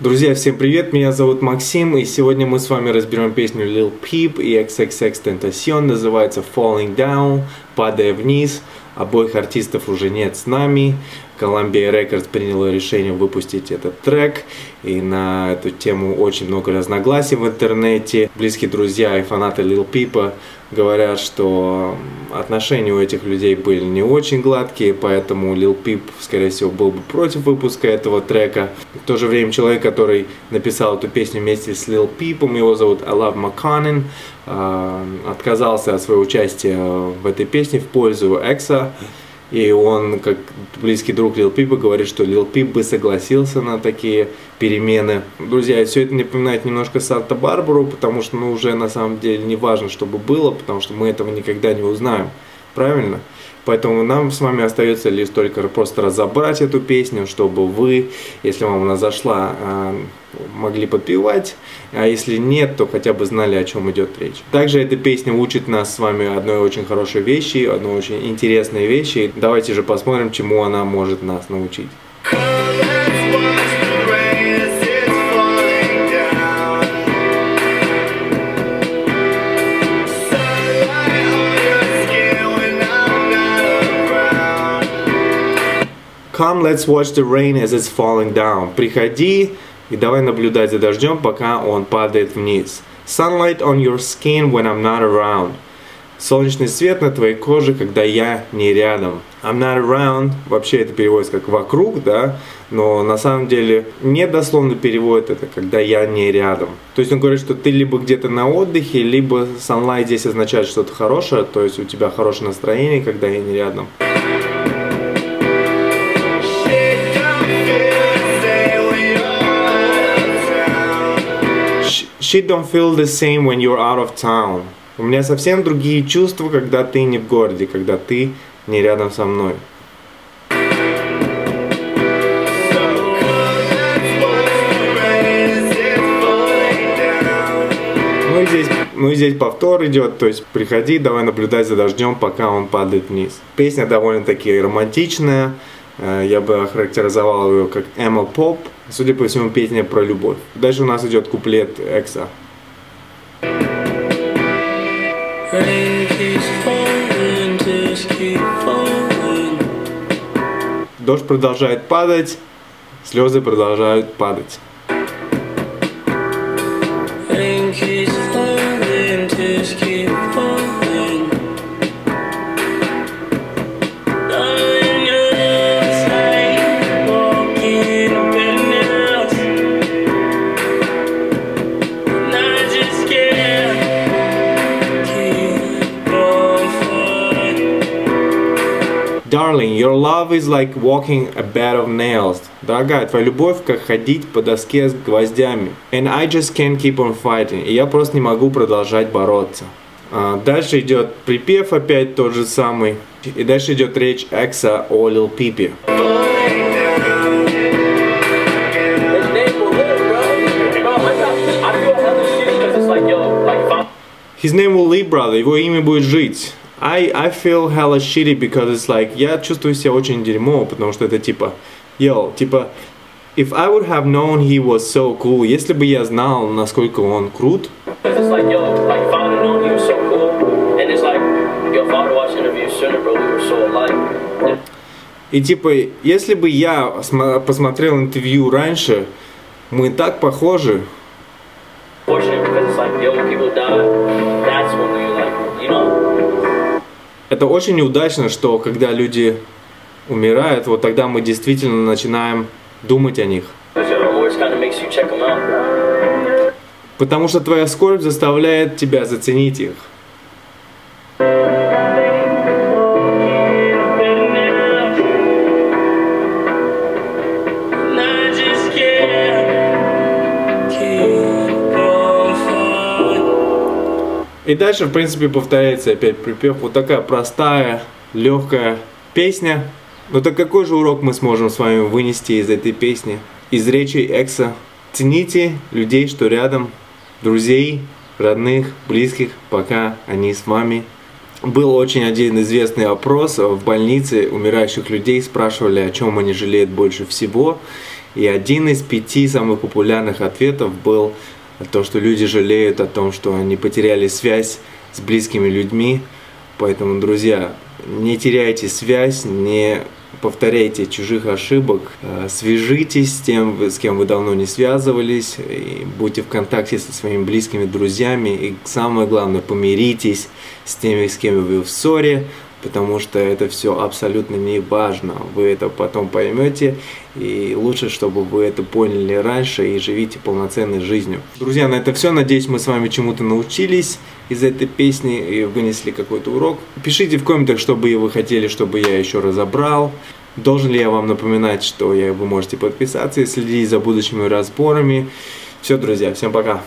Друзья, всем привет, меня зовут Максим, и сегодня мы с вами разберем песню Lil Peep и XXX Tentacion, называется Falling Down, падая вниз. Обоих артистов уже нет с нами. Columbia Records приняла решение выпустить этот трек, и на эту тему очень много разногласий в интернете. Близкие друзья и фанаты Lil Peep говорят, что отношения у этих людей были не очень гладкие, поэтому Lil Peep, скорее всего, был бы против выпуска этого трека. В то же время человек, который написал эту песню вместе с Lil Peep, его зовут Алав Макканен, а, отказался от своего участия в этой песне в пользу Экса. И он, как близкий друг Лил Пипа, говорит, что Лил Пип бы согласился на такие перемены. Друзья, все это напоминает немножко Санта-Барбару, потому что ну, уже на самом деле не важно, чтобы было, потому что мы этого никогда не узнаем. Правильно? Поэтому нам с вами остается лишь только просто разобрать эту песню, чтобы вы, если вам она зашла, а, могли подпевать, а если нет, то хотя бы знали, о чем идет речь. Также эта песня учит нас с вами одной очень хорошей вещи, одной очень интересной вещи. Давайте же посмотрим, чему она может нас научить. Come, let's watch the rain as it's falling down. Приходи и давай наблюдать за дождем, пока он падает вниз. Sunlight on your skin when I'm not around. Солнечный свет на твоей коже, когда я не рядом. I'm not around, вообще это переводится как вокруг, да, но на самом деле не дословно переводит это, когда я не рядом. То есть он говорит, что ты либо где-то на отдыхе, либо sunlight здесь означает что-то хорошее, то есть у тебя хорошее настроение, когда я не рядом. Shit don't feel the same when you're out of town. У меня совсем другие чувства, когда ты не в городе, когда ты не рядом со мной. Ну и здесь, ну и здесь повтор идет, то есть приходи, давай наблюдать за дождем, пока он падает вниз. Песня довольно-таки романтичная, я бы охарактеризовал ее как эмо поп. Судя по всему, песня про любовь. Дальше у нас идет куплет Экса. Дождь продолжает падать, слезы продолжают падать. Darling, your love is like walking a bed of nails. Дорогая, твоя любовь как ходить по доске с гвоздями. And I just can't keep on fighting. И я просто не могу продолжать бороться. А, дальше идет припев опять тот же самый. И дальше идет речь Экса о Лил Пипе. His name will live, brother. Его имя будет жить. I, I feel hella shitty because it's like, я чувствую себя очень дерьмо, потому что это типа, yo, типа, if I would have known he was so cool, если бы я знал, насколько он крут, и типа, если бы я посмотрел интервью раньше, мы так похожи. Because it's like, yo, people die, это очень неудачно, что когда люди умирают, вот тогда мы действительно начинаем думать о них. Потому что твоя скорбь заставляет тебя заценить их. И дальше, в принципе, повторяется опять припев. Вот такая простая, легкая песня. Но так какой же урок мы сможем с вами вынести из этой песни? Из речи Экса. Цените людей, что рядом, друзей, родных, близких, пока они с вами. Был очень один известный опрос в больнице умирающих людей, спрашивали, о чем они жалеют больше всего. И один из пяти самых популярных ответов был то, что люди жалеют о том, что они потеряли связь с близкими людьми. Поэтому, друзья, не теряйте связь, не повторяйте чужих ошибок, э, свяжитесь с тем, с кем вы давно не связывались, и будьте в контакте со своими близкими друзьями, и самое главное, помиритесь с теми, с кем вы в ссоре, потому что это все абсолютно не важно. Вы это потом поймете, и лучше, чтобы вы это поняли раньше и живите полноценной жизнью. Друзья, на это все. Надеюсь, мы с вами чему-то научились из этой песни и вынесли какой-то урок. Пишите в комментах, что бы вы хотели, чтобы я еще разобрал. Должен ли я вам напоминать, что вы можете подписаться и следить за будущими разборами. Все, друзья, всем пока.